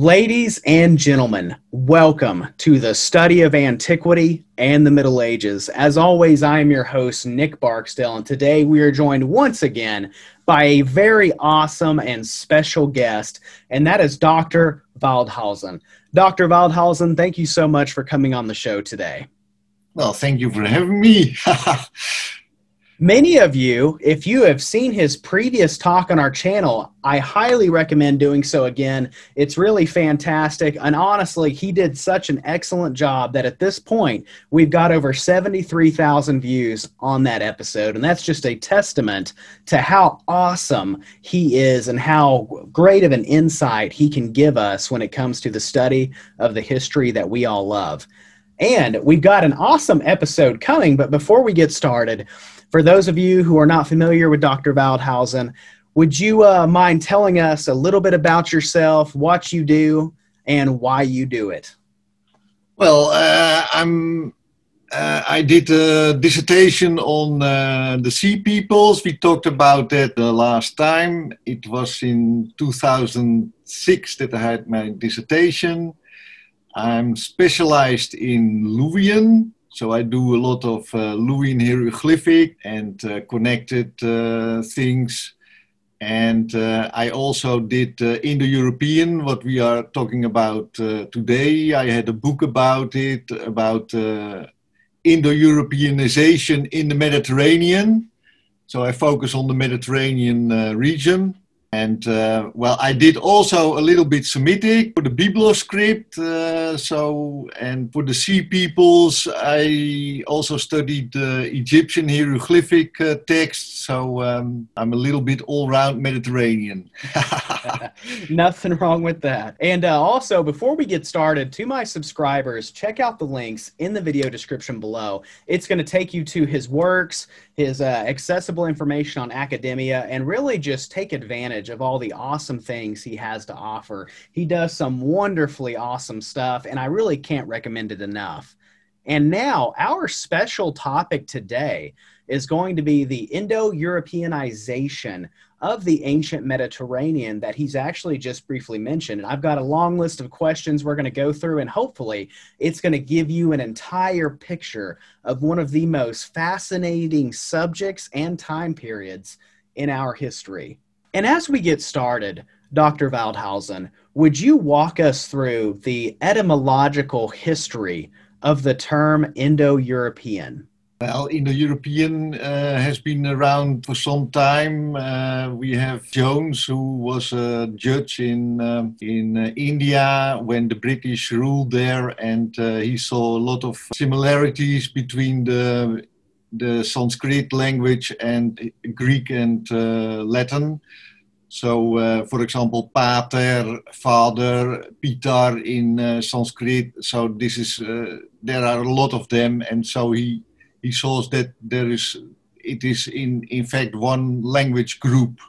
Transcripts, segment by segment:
Ladies and gentlemen, welcome to the study of antiquity and the Middle Ages. As always, I am your host, Nick Barksdale, and today we are joined once again by a very awesome and special guest, and that is Dr. Woudhuizen. Dr. Woudhuizen, thank you so much for coming on the show today. Well, thank you for having me. Many of you, if you have seen his previous talk on our channel, I highly recommend doing so again. It's really fantastic. And honestly, he did such an excellent job that at this point, we've got over 73,000 views on that episode. And that's just a testament to how awesome he is and how great of an insight he can give us when it comes to the study of the history that we all love. And we've got an awesome episode coming. But before we get started, for those of you who are not familiar with Dr. Woudhuizen, would you uh, mind telling us a little bit about yourself, what you do, and why you do it? Well, uh, I'm. Uh, I did a dissertation on uh, the sea peoples. We talked about that the last time. It was in 2006 that I had my dissertation. I'm specialized in Luwian, so I do a lot of uh, Luwian hieroglyphic and uh, connected uh, things. And uh, I also did uh, Indo-European, what we are talking about uh, today. I had a book about it, about Indo-Europeanization in the Mediterranean. So I focus on the Mediterranean region. And uh, well, I did also a little bit Semitic for the Byblos script. Uh, so, and for the Sea Peoples, I also studied the Egyptian hieroglyphic uh, text. So um, I'm a little bit all round Mediterranean. Nothing wrong with that. And uh, also, before we get started, to my subscribers, check out the links in the video description below. It's going to take you to his works, his uh, accessible information on academia, and really just take advantage advantage of all the awesome things he has to offer. He does some wonderfully awesome stuff, and I really can't recommend it enough. And now, our special topic today is going to be the Indo Europeanization of the ancient Mediterranean that he's actually just briefly mentioned. And I've got a long list of questions we're going to go through, and hopefully, it's going to give you an entire picture of one of the most fascinating subjects and time periods in our history. And as we get started, Dr. Woudhuizen, would you walk us through the etymological history of the term Indo European? Well, Indo-European uh, has been around for some time. Uh, we have Jones, who was a judge in um, in uh, India when the British ruled there, and uh, he saw a lot of similarities between the the Sanskrit language and Greek and uh, Latin. So, uh, for example, pater, father, pitar in uh, Sanskrit. So this is uh, there are a lot of them, and so he he saw that there is it is in in fact one language group,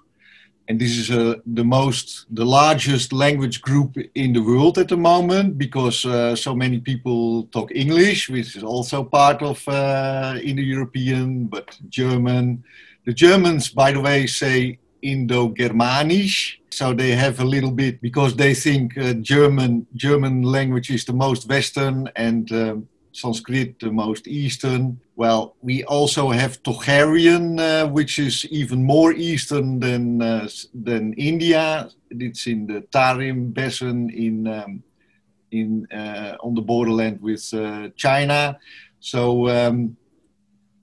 and this is uh, the most the largest language group in the world at the moment because uh, so many people talk English, which is also part of uh, Indo-European, but German. The Germans, by the way, say Indo-Germanisch. So they have a little bit because they think German German language is the most Western and Sanskrit the most Eastern. Well, we also have Tocharian, uh, which is even more Eastern than uh, than India. It's in the Tarim Basin in um, in uh, on the borderland with uh, China. So um,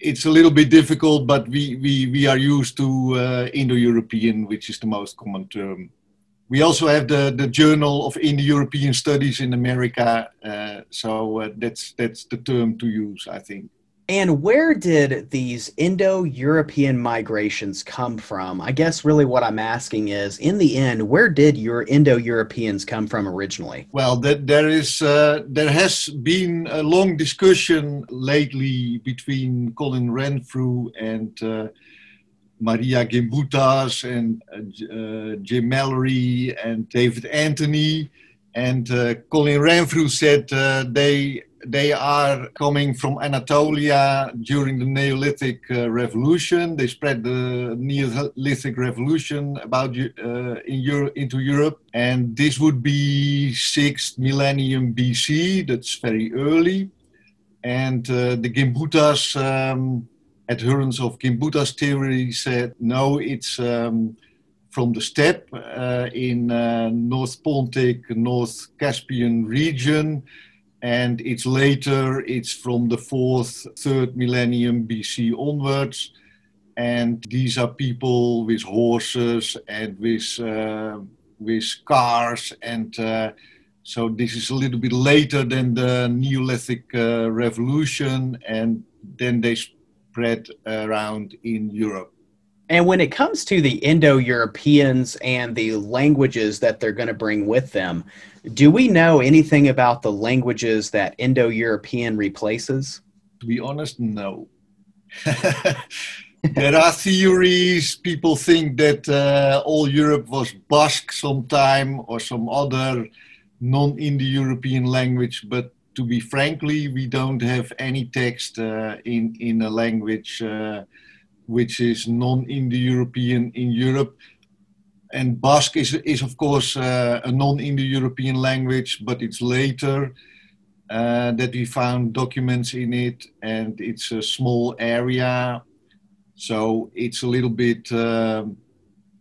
it's a little bit difficult, but we, we, we are used to uh, Indo-European, which is the most common term. We also have the, the Journal of Indo-European Studies in America, uh, so uh, that's that's the term to use, I think. And where did these Indo European migrations come from? I guess really what I'm asking is, in the end, where did your Indo Europeans come from originally? Well, there is uh, there has been a long discussion lately between Colin Renfrew and uh, Maria Gimbutas and uh, uh Jim Mallory and David Anthony. And uh, Colin Renfrew said uh, they they are coming from Anatolia during the Neolithic Revolution. They spread the Neolithic Revolution about in Euro- into Europe, and this would be sixth millennium BC. That's very early, and the Gimbutas. Um, adherents of Gimbutas theory said no, it's um, from the steppe uh, in uh, North Pontic, North Caspian region and it's later, it's from the fourth, third millennium BC onwards. And these are people with horses and with, uh, with cars. And uh, so this is a little bit later than the Neolithic uh, revolution. And then they spread around in Europe. And when it comes to the Indo Europeans and the languages that they're going to bring with them, do we know anything about the languages that Indo European replaces? To be honest, no. there are theories. People think that uh, all Europe was Basque sometime or some other non Indo European language, but to be frankly, we don't have any text uh, in, in a language. Uh, which is non-Indo-European in Europe. And Basque is, is of course uh, a non-Indo-European language, but it's later uh, that we found documents in it, and it's a small area, so it's a little bit uh,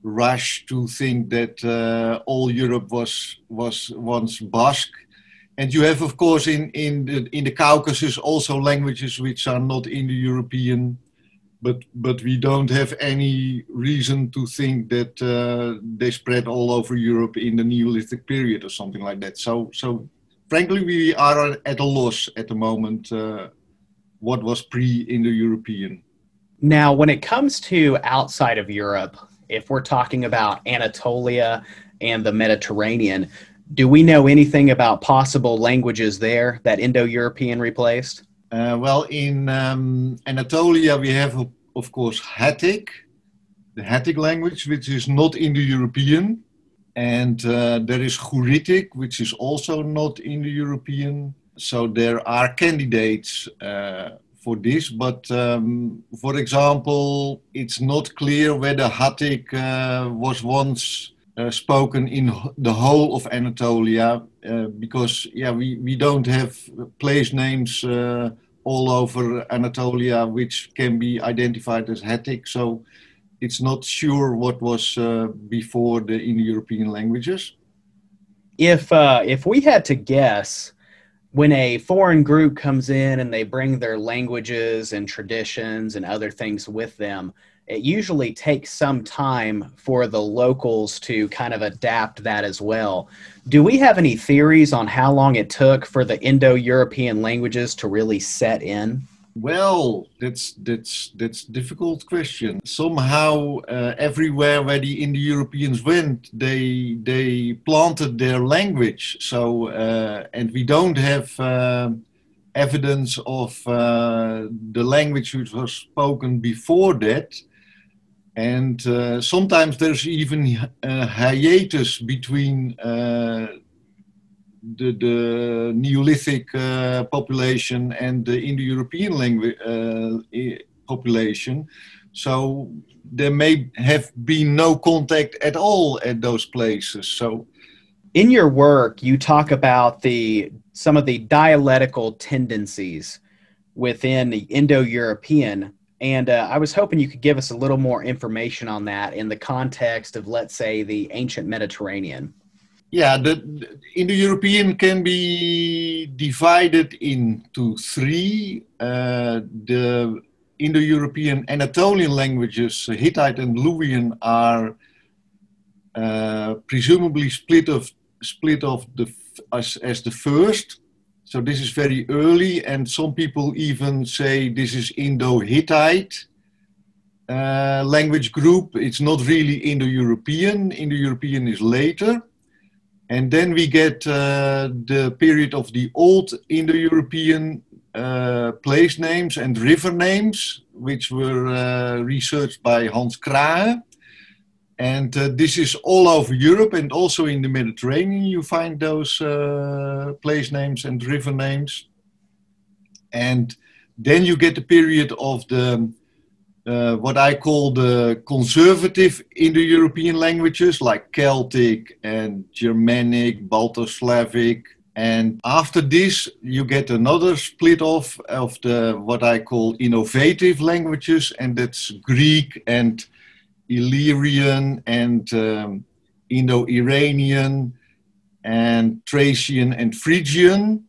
rush to think that uh, all Europe was was once Basque. And you have, of course, in in the in the Caucasus also languages which are not Indo-European but but we don't have any reason to think that uh, they spread all over Europe in the Neolithic period or something like that. So so frankly, we are at a loss at the moment. Uh, what was pre-Indo-European? Now, when it comes to outside of Europe, if we're talking about Anatolia and the Mediterranean, do we know anything about possible languages there that Indo-European replaced? Uh, well, in um, Anatolia, we have, of course, Hattic, the Hattic language, which is not Indo-European. And uh, there is Hurritic, which is also not Indo-European. So there are candidates uh, for this, but um, for example, it's not clear whether Hattic uh, was once spoken in the whole of Anatolia, uh, because yeah, we, we don't have place names uh, all over Anatolia, which can be identified as Hattic. So it's not sure what was before the Indo-European languages. If uh, if we had to guess, when a foreign group comes in and they bring their languages and traditions and other things with them, it usually takes some time for the locals to kind of adapt that as well. Do we have any theories on how long it took for the Indo-European languages to really set in? Well, that's that's that's difficult question. Somehow, uh, everywhere where the Indo-Europeans went, they they planted their language. So, uh, and we don't have uh, evidence of uh, the language which was spoken before that and uh, sometimes there's even a hiatus between uh, the, the, Neolithic uh, population and the Indo-European language uh, population. So there may have been no contact at all at those places. So, in your work, you talk about the some of the dialectical tendencies within the Indo-European and uh, I was hoping you could give us a little more information on that in the context of, let's say, the ancient Mediterranean. Yeah, the, Indo-European can be divided into three. Uh, the Indo-European Anatolian languages, Hittite and Luwian, are uh, presumably split of split of the as, as the first so this is very early, and some people even say this is Indo-Hittite uh, language group. It's not really Indo-European. Indo-European is later. And then we get uh, the period of the old Indo-European uh, place names and river names, which were uh, researched by Hans Krahe. And uh, this is all over Europe and also in the Mediterranean. You find those uh, place names and river names. And then you get the period of the uh, what I call the conservative Indo-European languages like Celtic and Germanic, Balto-Slavic. And after this, you get another split off of the what I call innovative languages, and that's Greek and Illyrian and um, Indo-Iranian and Thracian and Phrygian.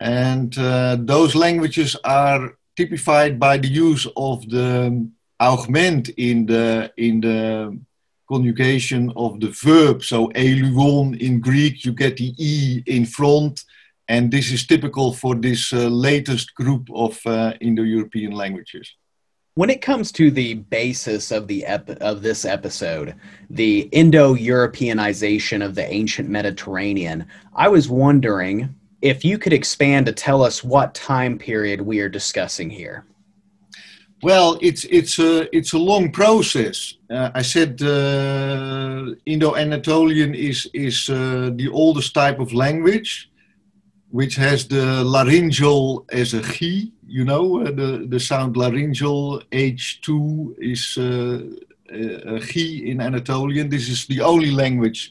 And uh, those languages are typified by the use of the augment in the, in the conjugation of the verb. So eluon in Greek, you get the e in front. And this is typical for this uh, latest group of uh, Indo-European languages. When it comes to the basis of the ep- of this episode, the Indo-Europeanization of the ancient Mediterranean, I was wondering if you could expand to tell us what time period we are discussing here. Well, it's it's a it's a long process. Uh, I said uh, Indo-Anatolian is is uh, the oldest type of language, which has the laryngeal as a chi, you know, uh, the, the sound laryngeal H2 is uh, a chi in Anatolian. This is the only language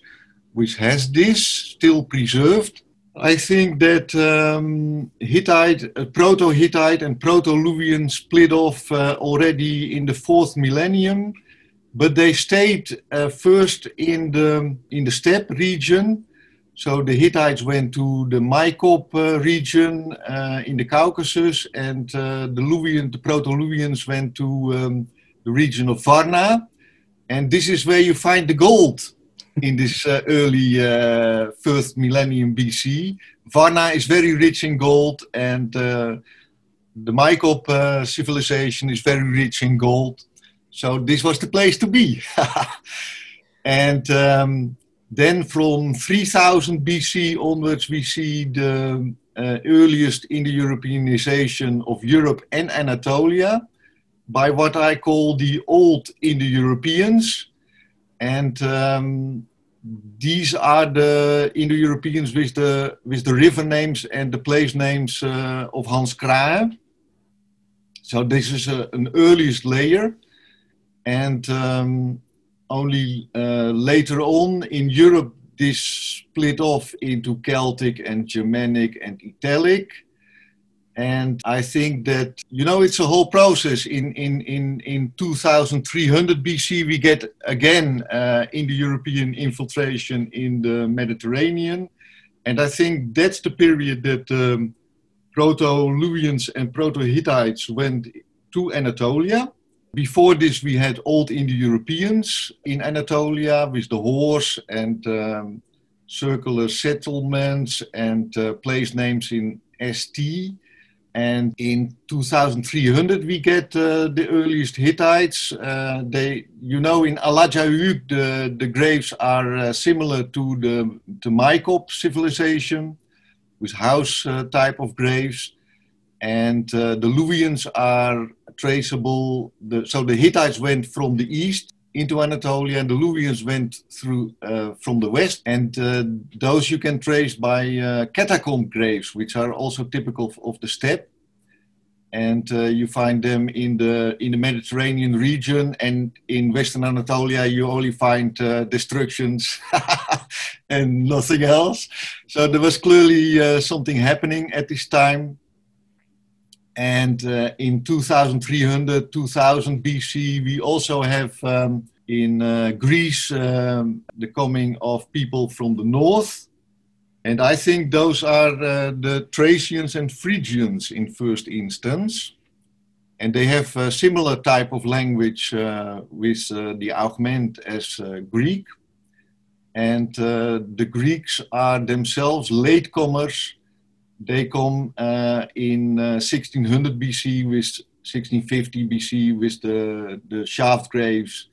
which has this still preserved. I think that um, Hittite, uh, Proto-Hittite and Proto-Luwian split off uh, already in the fourth millennium, but they stayed uh, first in the in the steppe region so the Hittites went to the Maikop uh, region uh, in the Caucasus, and uh, the Luwian, the Proto-Luwians went to um, the region of Varna, and this is where you find the gold in this uh, early uh, first millennium BC. Varna is very rich in gold, and uh, the Maikop civilization is very rich in gold. So this was the place to be, and. Um, then from 3000 BC onwards, we see the uh, earliest Indo-Europeanization of Europe and Anatolia by what I call the old Indo-Europeans. And um, these are the Indo-Europeans with the, with the river names and the place names uh, of Hans Krahe. So this is a, an earliest layer. And um, only uh, later on in Europe this split off into Celtic and Germanic and Italic. And I think that, you know, it's a whole process. In, in, in, in 2300 BC, we get again uh, the European infiltration in the Mediterranean. And I think that's the period that um, Proto-Luwians and Proto-Hittites went to Anatolia. Before this, we had old Indo-Europeans in Anatolia with the horse and um, circular settlements and uh, place names in ST. And in 2300, we get uh, the earliest Hittites. Uh, they, you know, in Alaca Höyük, the, the graves are uh, similar to the, the Maikop civilization with house uh, type of graves. And uh, the Luwians are traceable. The, so the Hittites went from the east into Anatolia, and the Luwians went through uh, from the west. And uh, those you can trace by uh, catacomb graves, which are also typical of, of the steppe. And uh, you find them in the in the Mediterranean region, and in Western Anatolia, you only find uh, destructions and nothing else. So there was clearly uh, something happening at this time and uh, in 2300, 2000 BC, we also have um, in uh, Greece um, the coming of people from the north. And I think those are uh, the Thracians and Phrygians in first instance. And they have a similar type of language uh, with uh, the augment as uh, Greek. And the Greeks are themselves latecomers they come uh, in uh, 1600 BC with 1650 BC with the, the shaft graves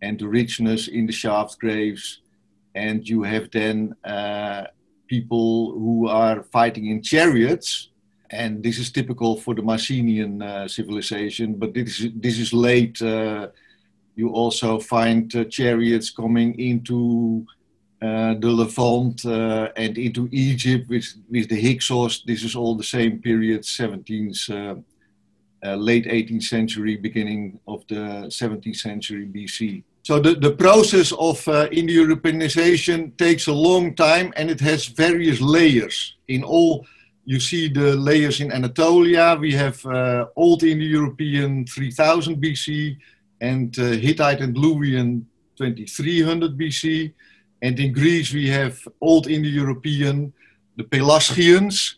and the richness in the shaft graves. And you have then uh, people who are fighting in chariots. And this is typical for the Mycenaean uh, civilization, but this is, this is late. Uh, you also find uh, chariots coming into uh, the Levant, uh, and into Egypt with, with the Hyksos. This is all the same period, 17th, uh, uh, late 18th century, beginning of the 17th century BC. So the, the process of Indo-Europeanization takes a long time and it has various layers. In all, you see the layers in Anatolia. We have Old Indo-European 3000 BC and Hittite and Luwian 2300 BC. And in Greece we have Old Indo-European, the Pelasgians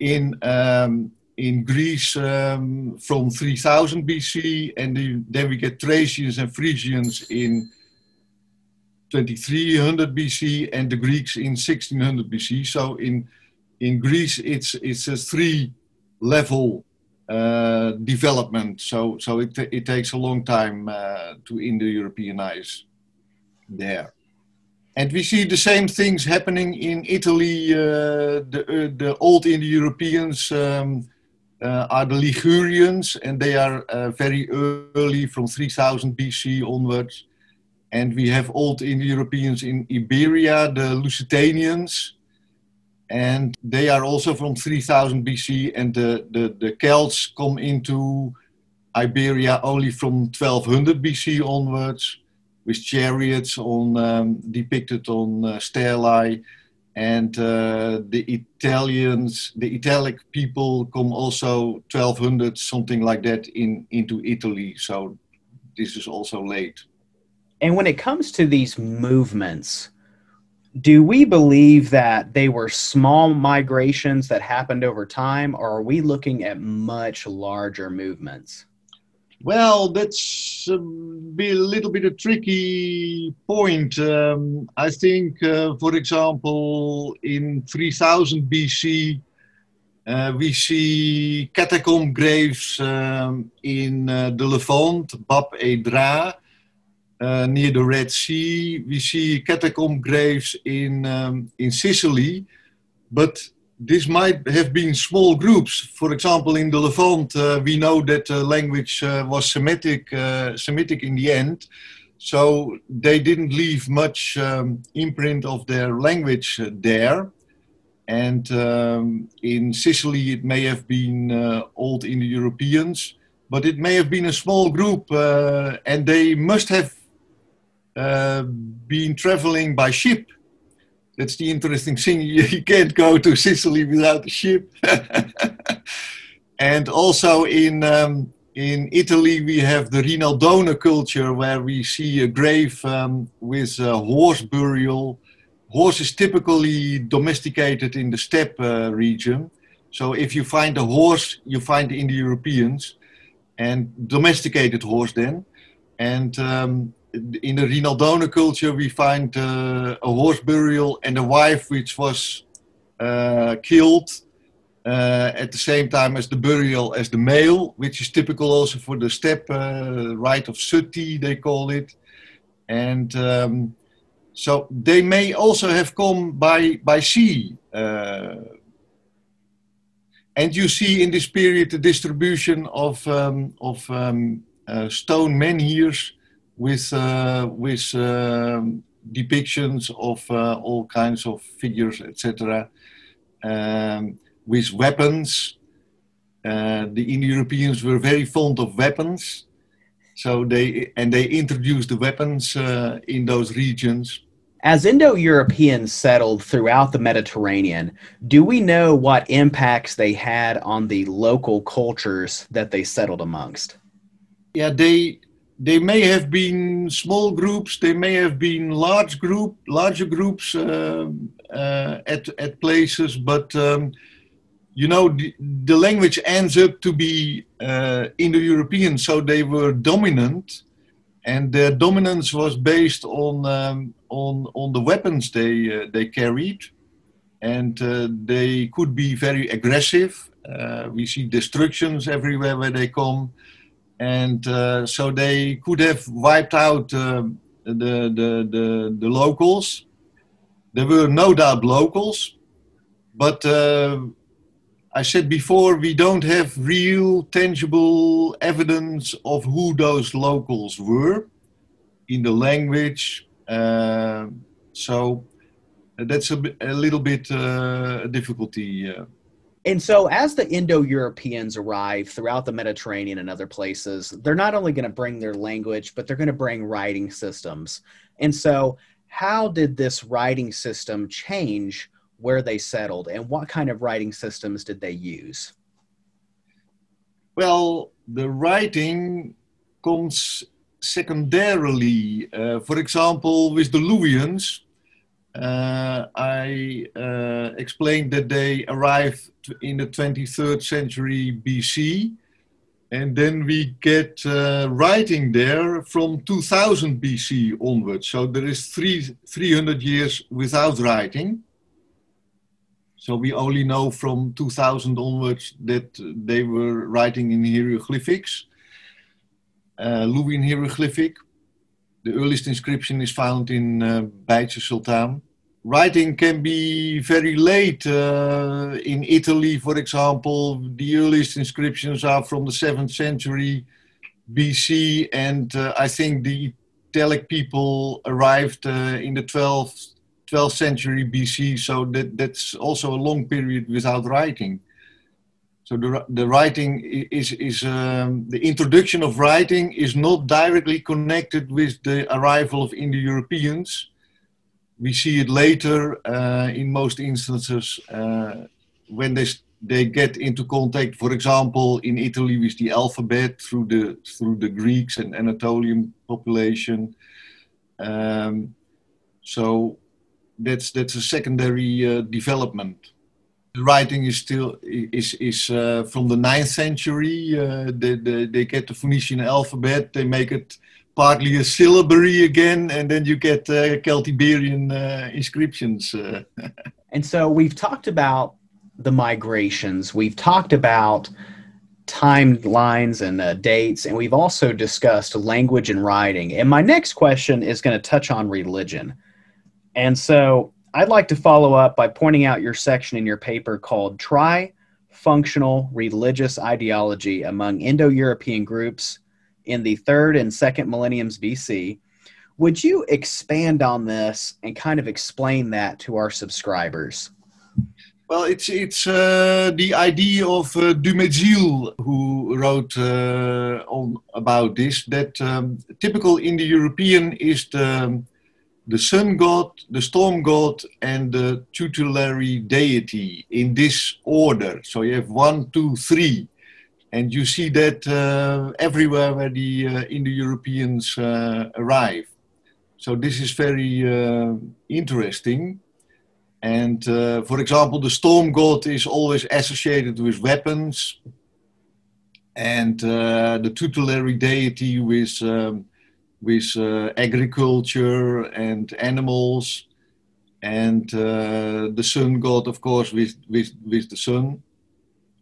in um, in Greece um, from 3000 BC, and the, then we get Thracians and Phrygians in 2300 BC, and the Greeks in 1600 BC. So in in Greece, it's it's a three level uh, development. So so it it takes a long time uh, to Indo-Europeanize there. And we see the same things happening in Italy. Uh, the, uh, the old Indo-Europeans um, uh, are the Ligurians, and they are very early from 3000 BC onwards. And we have old Indo-Europeans in Iberia, the Lusitanians, and they are also from 3000 BC. And the, the, the Celts come into Iberia only from 1200 BC onwards, with chariots on um, depicted on uh, stelae and uh, the Italians, the Italic people come also 1200 something like that in into Italy. So this is also late. And when it comes to these movements, do we believe that they were small migrations that happened over time, or are we looking at much larger movements? Well, that's a, be a little bit a tricky point. Um, I think, uh, for example, in 3000 BC, uh, we see catacomb graves um, in uh, the Levant, Bab edh-Dhra, uh, near the Red Sea. We see catacomb graves in, um, in Sicily, but this might have been small groups. For example, in the Levant, uh, we know that the language uh, was Semitic, uh, Semitic in the end. So they didn't leave much um, imprint of their language uh, there. And um, in Sicily, it may have been uh, old Indo-Europeans, but it may have been a small group, uh, and they must have been traveling by ship that's the interesting thing. You can't go to Sicily without a ship. and also in um, in Italy, we have the Rinaldone culture, where we see a grave um, with a horse burial. Horses typically domesticated in the steppe uh, region. So if you find a horse, you find in the Indo-Europeans, and domesticated horse then. And um, in the Rinaldone culture, we find uh, a horse burial and a wife which was uh, killed uh, at the same time as the burial as the male, which is typical also for the steppe uh, rite of suttee, they call it. And um, so they may also have come by, by sea. Uh, and you see in this period the distribution of, um, of um, uh, stone menhirs with uh, with um, depictions of uh, all kinds of figures, etc. Um, with weapons. Uh, the Indo-Europeans were very fond of weapons, so they and they introduced the weapons uh, in those regions. As Indo Europeans settled throughout the Mediterranean, do we know what impacts they had on the local cultures that they settled amongst? Yeah, they they may have been small groups, they may have been large group, larger groups uh, uh, at at places, but um, you know the, the, language ends up to be uh, Indo-European, so they were dominant, and their dominance was based on um, on on the weapons they uh, they carried, and uh, they could be very aggressive. Uh, we see destructions everywhere where they come and uh, so they could have wiped out uh, the, the, the, the, locals. There were no doubt locals, but uh, I said before we don't have real tangible evidence of who those locals were in the language. Uh, so that's a, a little bit uh, a difficulty. And so, as the Indo Europeans arrive throughout the Mediterranean and other places, they're not only going to bring their language, but they're going to bring writing systems. And so, how did this writing system change where they settled, and what kind of writing systems did they use? Well, the writing comes secondarily. Uh, for example, with the Luwians, uh, I uh, explained that they arrived in the 23rd century BC, and then we get uh, writing there from 2000 BC onwards. So there is three, 300 years without writing. So we only know from 2000 onwards that they were writing in hieroglyphics, uh, Luwian hieroglyphic. The earliest inscription is found in uh, Sultan. Writing can be very late. Uh, in Italy, for example, the earliest inscriptions are from the 7th century BC, and uh, I think the Italic people arrived uh, in the 12th 12th century BC, so that, that's also a long period without writing. So the, the writing is, is um, the introduction of writing is not directly connected with the arrival of Indo-Europeans. We see it later uh, in most instances uh, when they, they get into contact, for example, in Italy with the alphabet through the, through the Greeks and Anatolian population. Um, so that's that's a secondary uh, development. The writing is still is is uh, from the ninth century. Uh, they, they, they get the Phoenician alphabet. They make it partly a syllabary again, and then you get uh, Celtiberian uh, inscriptions. Uh. and so we've talked about the migrations. We've talked about timelines and uh, dates, and we've also discussed language and writing. And my next question is going to touch on religion. And so I'd like to follow up by pointing out your section in your paper called Tri Functional Religious Ideology Among Indo European Groups in the Third and Second Millenniums BC. Would you expand on this and kind of explain that to our subscribers? Well, it's it's uh, the idea of uh, Dumézil who wrote uh, on about this. That um, typical Indo-European is the the sun god, the storm god, and the tutelary deity in this order. So you have one, two, three. And you see that uh, everywhere where the uh, Indo-Europeans uh, arrive. So this is very uh, interesting. And uh, for example, the storm god is always associated with weapons, and uh, the tutelary deity with um, with uh, agriculture and animals, and uh, the sun god, of course, with, with, with the sun.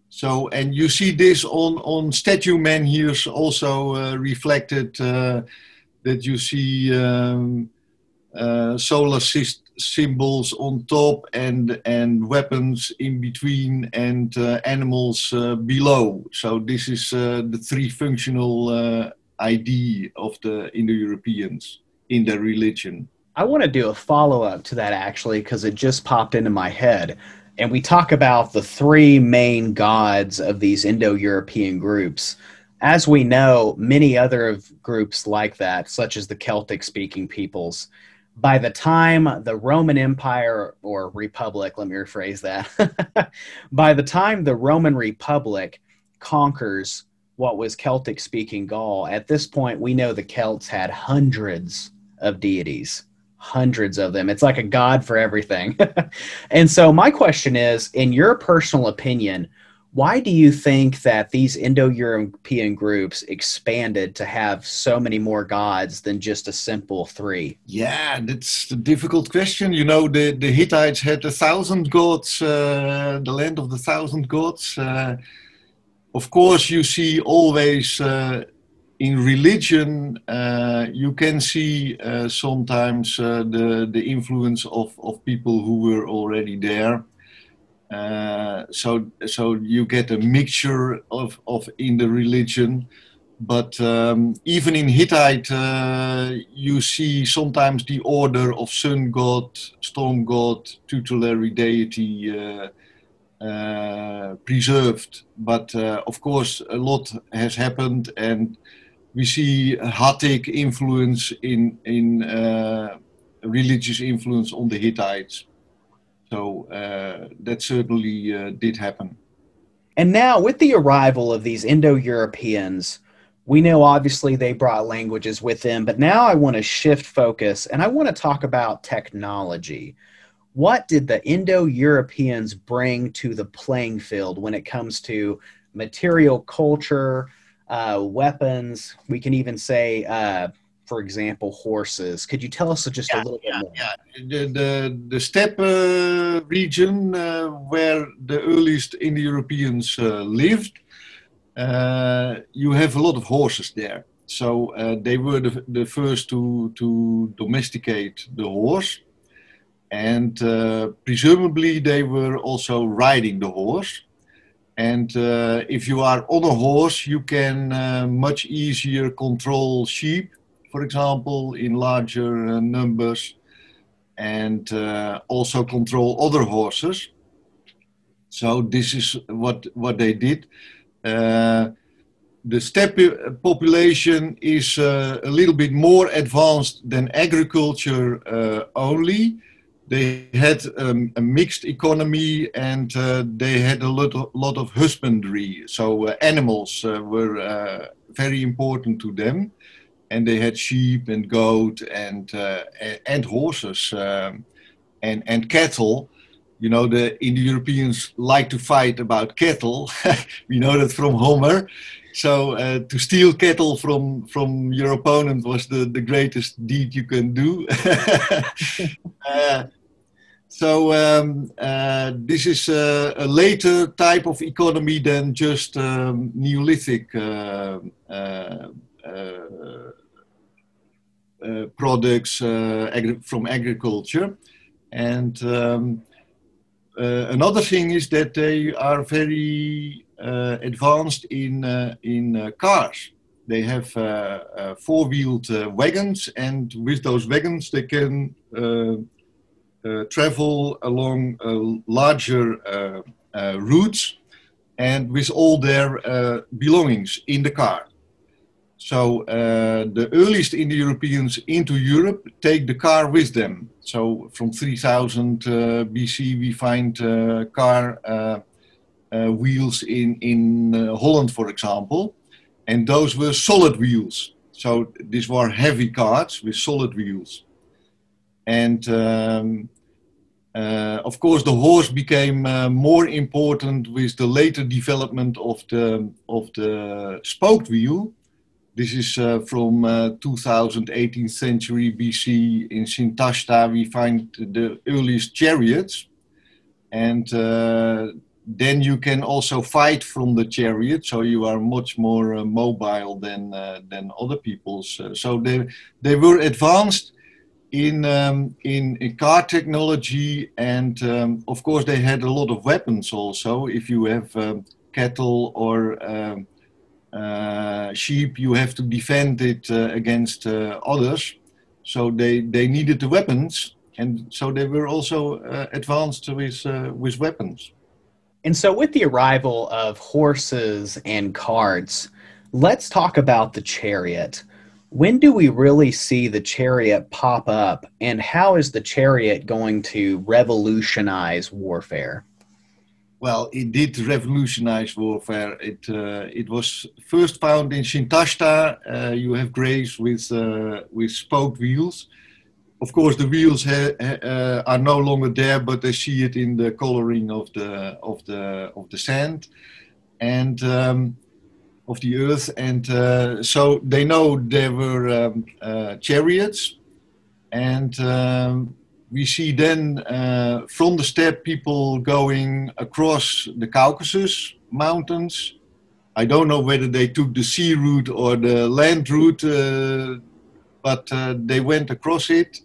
So, and you see this on, on statue menhirs also uh, reflected uh, that you see um, uh, solar symbols on top and, and weapons in between and uh, animals below. So this is the three functional idea of the Indo-Europeans in their religion. I want to do a follow up to that actually because it just popped into my head. And we talk about the three main gods of these Indo European groups. As we know, many other groups like that, such as the Celtic speaking peoples, by the time the Roman Empire or Republic, let me rephrase that, by the time the Roman Republic conquers what was Celtic speaking Gaul, at this point, we know the Celts had hundreds of deities, hundreds of them. It's like a god for everything. and so, my question is in your personal opinion, why do you think that these Indo European groups expanded to have so many more gods than just a simple three? Yeah, that's a difficult question. You know, the, the Hittites had a thousand gods, uh, the land of the thousand gods. Uh, of course, you see always uh, in religion, uh, you can see uh, sometimes uh, the, the influence of, of people who were already there. Uh, so, so you get a mixture of, of in the religion. but um, even in Hittite, uh, you see sometimes the order of sun god, storm god, tutelary deity preserved. But uh, of course, a lot has happened, and we see Hattic influence in in uh, religious influence on the Hittites. So uh, that certainly did happen. And now, with the arrival of these Indo Europeans, we know obviously they brought languages with them, but now I want to shift focus and I want to talk about technology. What did the Indo Europeans bring to the playing field when it comes to material culture, uh, weapons? We can even say, uh, for example, horses. Could you tell us just yeah, a little yeah, bit more? Yeah, the, the, the steppe uh, region uh, where the earliest Indo Europeans uh, lived uh, you have a lot of horses there. So uh, they were the, the first to, to domesticate the horse. And uh, presumably they were also riding the horse. And uh, if you are on a horse, you can uh, much easier control sheep, for example, in larger uh, numbers, and also control other horses. So this is what what they did. Uh, the steppe population is uh, a little bit more advanced than agriculture uh, only. They had um, a mixed economy and uh, they had a lot of, lot of husbandry. So uh, animals uh, were very important to them. And they had sheep and goat and, and horses um, and, and cattle you know, the Indo-Europeans like to fight about cattle. we know that from Homer. So uh, to steal cattle from from your opponent was the, the greatest deed you can do. uh, so um, uh, this is a, a, later type of economy than just um, Neolithic uh, uh, uh, products agri from agriculture. And um, another thing is that they are very advanced in uh, in cars. They have four-wheeled wagons, and with those wagons, they can travel along larger routes and with all their belongings in the car. So uh, the earliest Indo-Europeans into Europe take the car with them. So from 3000 uh, BC, we find uh, car uh, uh, wheels in in uh, Holland, for example, and those were solid wheels. So these were heavy carts with solid wheels, and. Um, of course, the horse became more important with the later development of the of the spoked wheel, this is uh, from uh, 2000, 18th century BC. In Sintashta, we find the earliest chariots. And uh, then you can also fight from the chariot, so you are much more uh, mobile than, uh, than other people's. Uh, so they, they were advanced in, um, in, in, car technology, and um, of course, they had a lot of weapons also. If you have um, cattle or um, uh, sheep, you have to defend it uh, against uh, others. So they, they needed the weapons, and so they were also advanced with, with weapons. And so, with the arrival of horses and carts, let's talk about the chariot. When do we really see the chariot pop up, and how is the chariot going to revolutionize warfare? well, it did revolutionize warfare. It uh, it was first found in Sintashta. Uh, you have graves with uh, with spoked wheels. Of course, the wheels uh, are no longer there, but they see it in the coloring of the of the of the sand and um, of the earth, and uh, so they know there were um, uh, chariots and. Um, we see then uh, from the steppe people going across the Caucasus mountains. I don't know whether they took the sea route or the land route, uh, but uh, they went across it.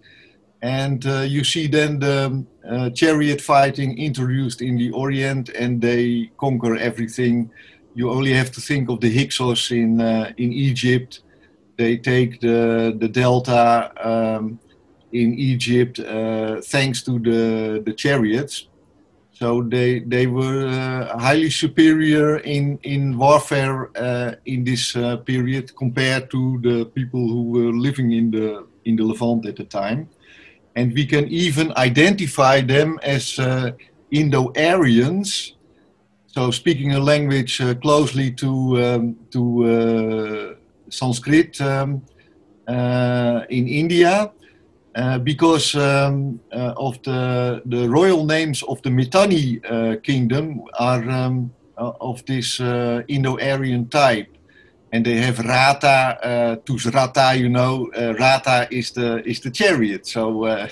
And uh, you see then the uh, chariot fighting introduced in the Orient, and they conquer everything. you only have to think of the Hyksos in uh, in Egypt. They take the the delta um, in Egypt thanks to the the chariots. So they they were uh, highly superior in in warfare uh, in this uh, period compared to the people who were living in the in the Levant at the time, and we can even identify them as uh, Indo-Aryans. So speaking a language uh, closely to um, to uh, Sanskrit um, in India uh, because um, uh, of the, the royal names of the Mitanni uh, kingdom are um, of this Indo-Aryan type. And they have Rata, uh, Rata, you know, Rata is the is the chariot. So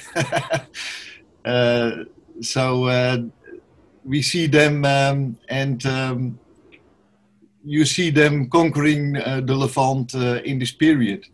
so we see them um, and um, you see them conquering uh, the Levant uh, in this period.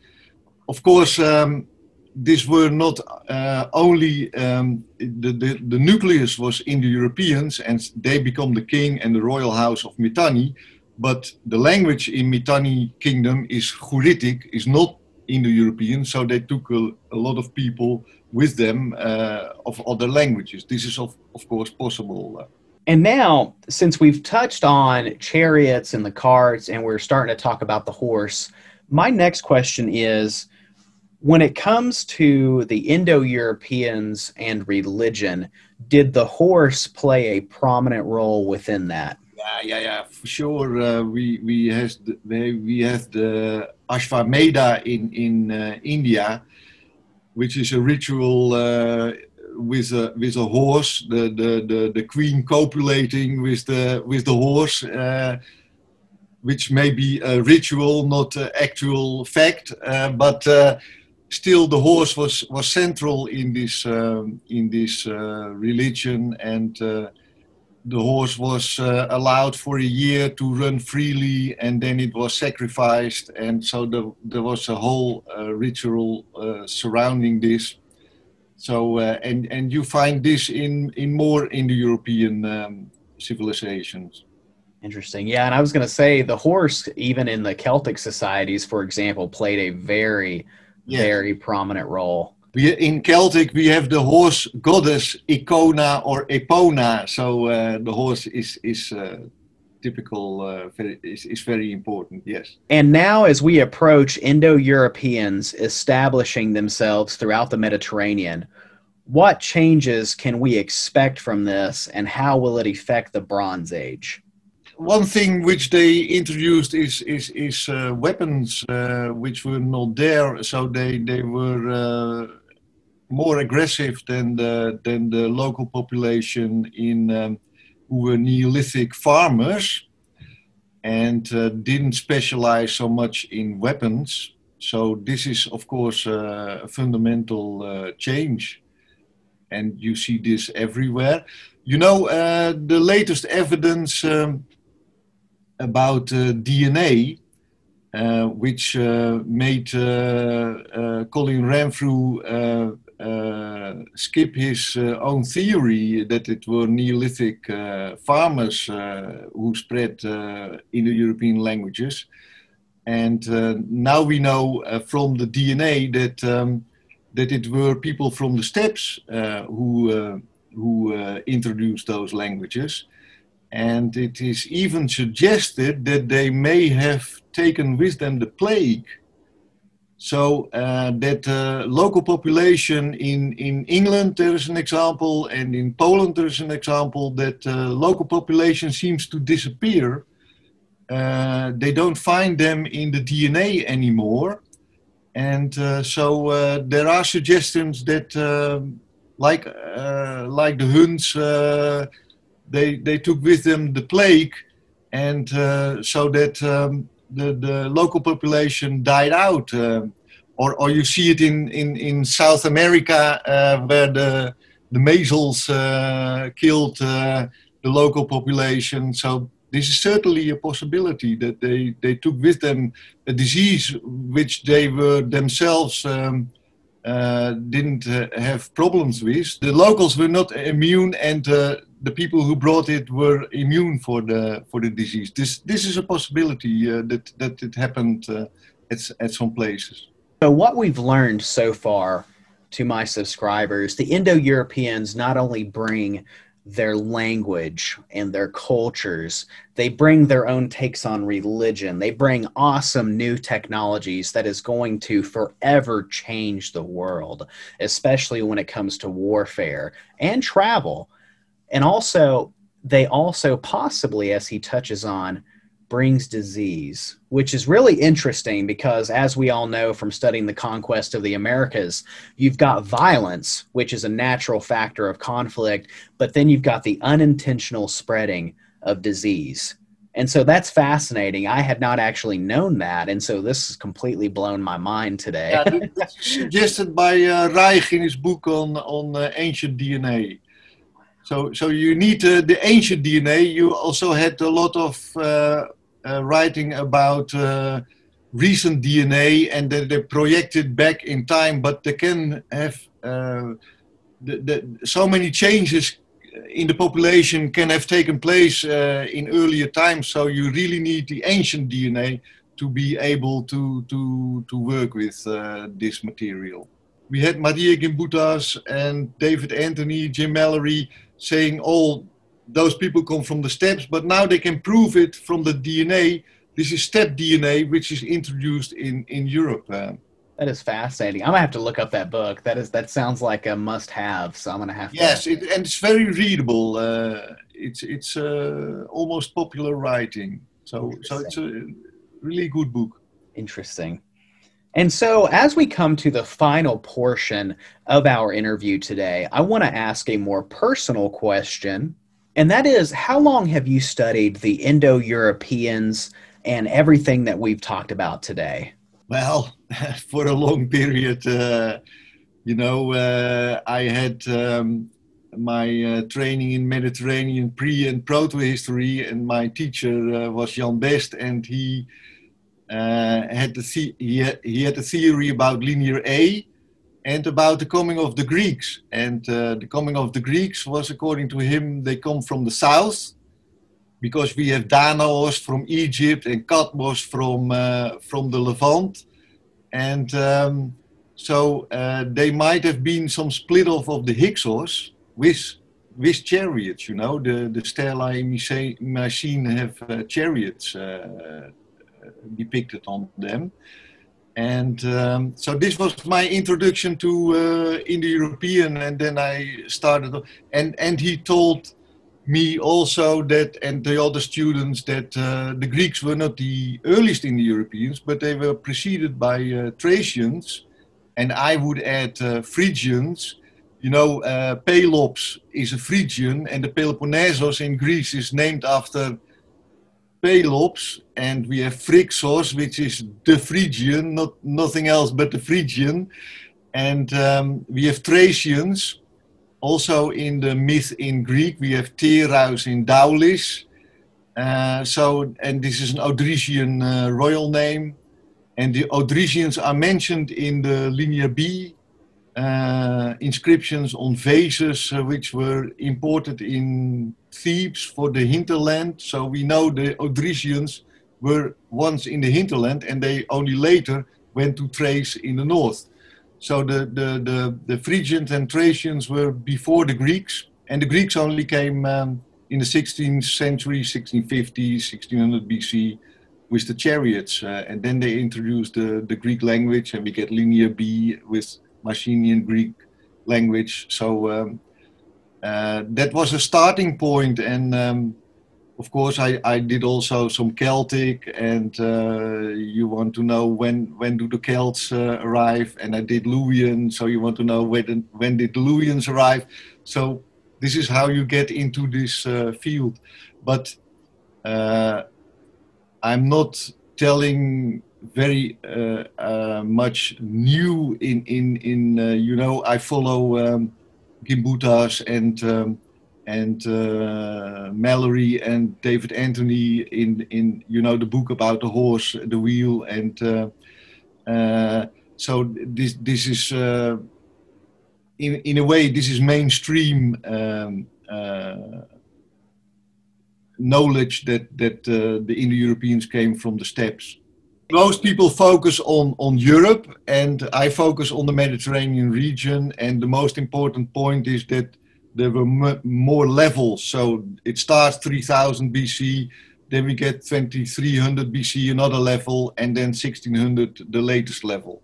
Of course, um, these were not uh, only um, the, the, the, nucleus was Indo-Europeans and they become the king and the royal house of Mitanni, but the language in Mitanni kingdom is Hurritic, is not Indo-European, so they took a, a, lot of people with them uh, of other languages. This is of, of course possible. And now, since we've touched on chariots and the carts and we're starting to talk about the horse, my next question is, when it comes to the Indo-Europeans and religion, did the horse play a prominent role within that? Yeah, yeah, for sure. Uh, we we have the, we have the Ashvamedha in in uh, India, which is a ritual uh, with a with a horse. The, the the the queen copulating with the with the horse. Uh, which may be a ritual, not an actual fact, uh, but still the horse was was central in this um, in this religion and the horse was uh, allowed for a year to run freely and then it was sacrificed and so the, there was a whole uh, ritual uh, surrounding this so uh, and and you find this in in more in the european um, civilizations Interesting. Yeah, and I was going to say the horse, even in the Celtic societies, for example, played a very yes. very prominent role. We, in Celtic, we have the horse goddess Icona or Epona. So uh, the horse is is uh, typical, uh, very, is, is very important. Yes. And now, as we approach Indo-Europeans establishing themselves throughout the Mediterranean, what changes can we expect from this, and how will it affect the Bronze Age? one thing which they introduced is is is uh, weapons uh, which were not there, so they they were uh, more aggressive than the than the local population in um, who were Neolithic farmers and uh, didn't specialize so much in weapons. So this is of course uh, a fundamental uh, change, and you see this everywhere. You know, the latest evidence. Um, about uh, DNA, uh, which uh, made Colin Renfrew skip his own theory that it were Neolithic farmers who spread in the European languages. And now we know from the DNA that um, that it were people from the steppes uh, who uh, who uh, introduced those languages, and it is even suggested that they may have taken with them the plague. So uh, that uh, local population in, in England, there is an example, and in Poland, there is an example that uh, local population seems to disappear. Uh, they don't find them in the DNA anymore. And uh, so uh, there are suggestions that, like, like the Huns, they they took with them the plague, and so that um, the the local population died out. Uh, or, or you see it in, in, in South America uh, where the the measles uh, killed uh, the local population. So this is certainly a possibility that they, they took with them a disease which they were themselves um, uh, didn't uh, have problems with. The locals were not immune, and uh, the people who brought it were immune for the for the disease. This this is a possibility uh, that that it happened uh, at at some places. So what we've learned so far to my subscribers, the Indo-Europeans not only bring their language and their cultures. They bring their own takes on religion. They bring awesome new technologies that is going to forever change the world, especially when it comes to warfare and travel. And also, they also possibly, as he touches on, brings disease, which is really interesting because, as we all know from studying the conquest of the Americas, you've got violence, which is a natural factor of conflict, but then you've got the unintentional spreading of disease. And so that's fascinating. I had not actually known that. And so this has completely blown my mind today. yeah, suggested by uh, Reich in his book on, on uh, ancient DNA. So, so you need uh, the ancient DNA. You also had a lot of uh, uh, writing about uh, recent DNA and that they projected back in time, but they can have uh, the, the, so many changes in the population can have taken place uh, in earlier times. So you really need the ancient DNA to be able to to to work with this material. We had Maria Gimbutas and David Anthony, Jim Mallory saying all those people come from the steppes, but now they can prove it from the DNA. This is steppe DNA, which is introduced in in Europe. Uh, that is fascinating. I'm gonna have to look up that book. That is that sounds like a must-have. So I'm gonna have. Yes, to... it, and it's very readable. Uh, it's it's uh, almost popular writing. So so it's a really good book. Interesting. And so, as we come to the final portion of our interview today, I want to ask a more personal question and that is how long have you studied the Indo Europeans and everything that we've talked about today? Well, for a long period. Uh, you know, uh, I had um, my uh, training in Mediterranean pre and proto history, and my teacher uh, was Jan Best, and he had the he had, he had a theory about linear A and about the coming of the Greeks. And uh, the coming of the Greeks was, according to him, they come from the south, because we have Danaos from Egypt and Cadmos from uh, from the Levant, and um, so uh, they might have been some split off of the Hyksos with with chariots. You know, the the Stela Mycenae have uh, chariots uh, depicted on them. And um, so this was my introduction to uh, Indo-European, and then I started. And and he told me also that, and the other students, that uh, the Greeks were not the earliest Indo-Europeans, but they were preceded by uh, Thracians, and I would add uh, Phrygians. You know, uh, Pelops is a Phrygian, and the Peloponnesos in Greece is named after Pelops, and we have Phrixos, which is the Phrygian, not nothing else but the Phrygian, and um, we have Thracians. Also in the myth in Greek, we have Tereus in Daulis. Uh, so, and this is an Odrysian uh, royal name, and the Odrysians are mentioned in the Linear B uh, inscriptions on vases uh, which were imported in Thebes for the hinterland. So we know the Odrysians were once in the hinterland and they only later went to Thrace in the north. So the, the, the, the Phrygians and Thracians were before the Greeks, and the Greeks only came um, in the 16th century, 1650, 1600 BC, with the chariots. Uh, and then they introduced the, the Greek language, and we get Linear B with Mycenaean Greek language. So um, uh, that was a starting point, and um, of course I, I did also some Celtic, and uh, you want to know when when do the Celts uh, arrive, and I did Luwian, so you want to know when when did the Luwians arrive. So this is how you get into this uh, field, but uh, I'm not telling very uh, uh, much new in in in uh, you know I follow um, Gimbutas and um, and Mallory and David Anthony in in you know the book about the horse the wheel and so this this is in in a way this is mainstream um, knowledge that that uh, the Indo-Europeans came from the steppes. Most people focus on on Europe, and I focus on the Mediterranean region. And the most important point is that there were more levels. So it starts 3000 BC, then we get 2300 BC, another level, and then 1600, the latest level.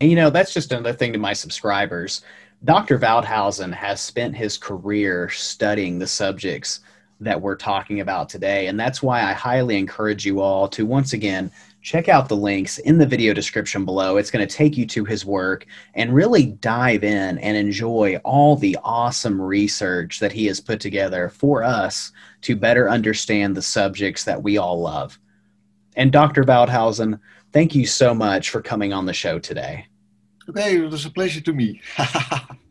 And you know, that's just another thing to my subscribers. Dr. Woudhuizen has spent his career studying the subjects that we're talking about today. And that's why I highly encourage you all to once again check out the links in the video description below. It's going to take you to his work and really dive in and enjoy all the awesome research that he has put together for us to better understand the subjects that we all love. And Dr. Woudhuizen, thank you so much for coming on the show today. Okay, it was a pleasure to me.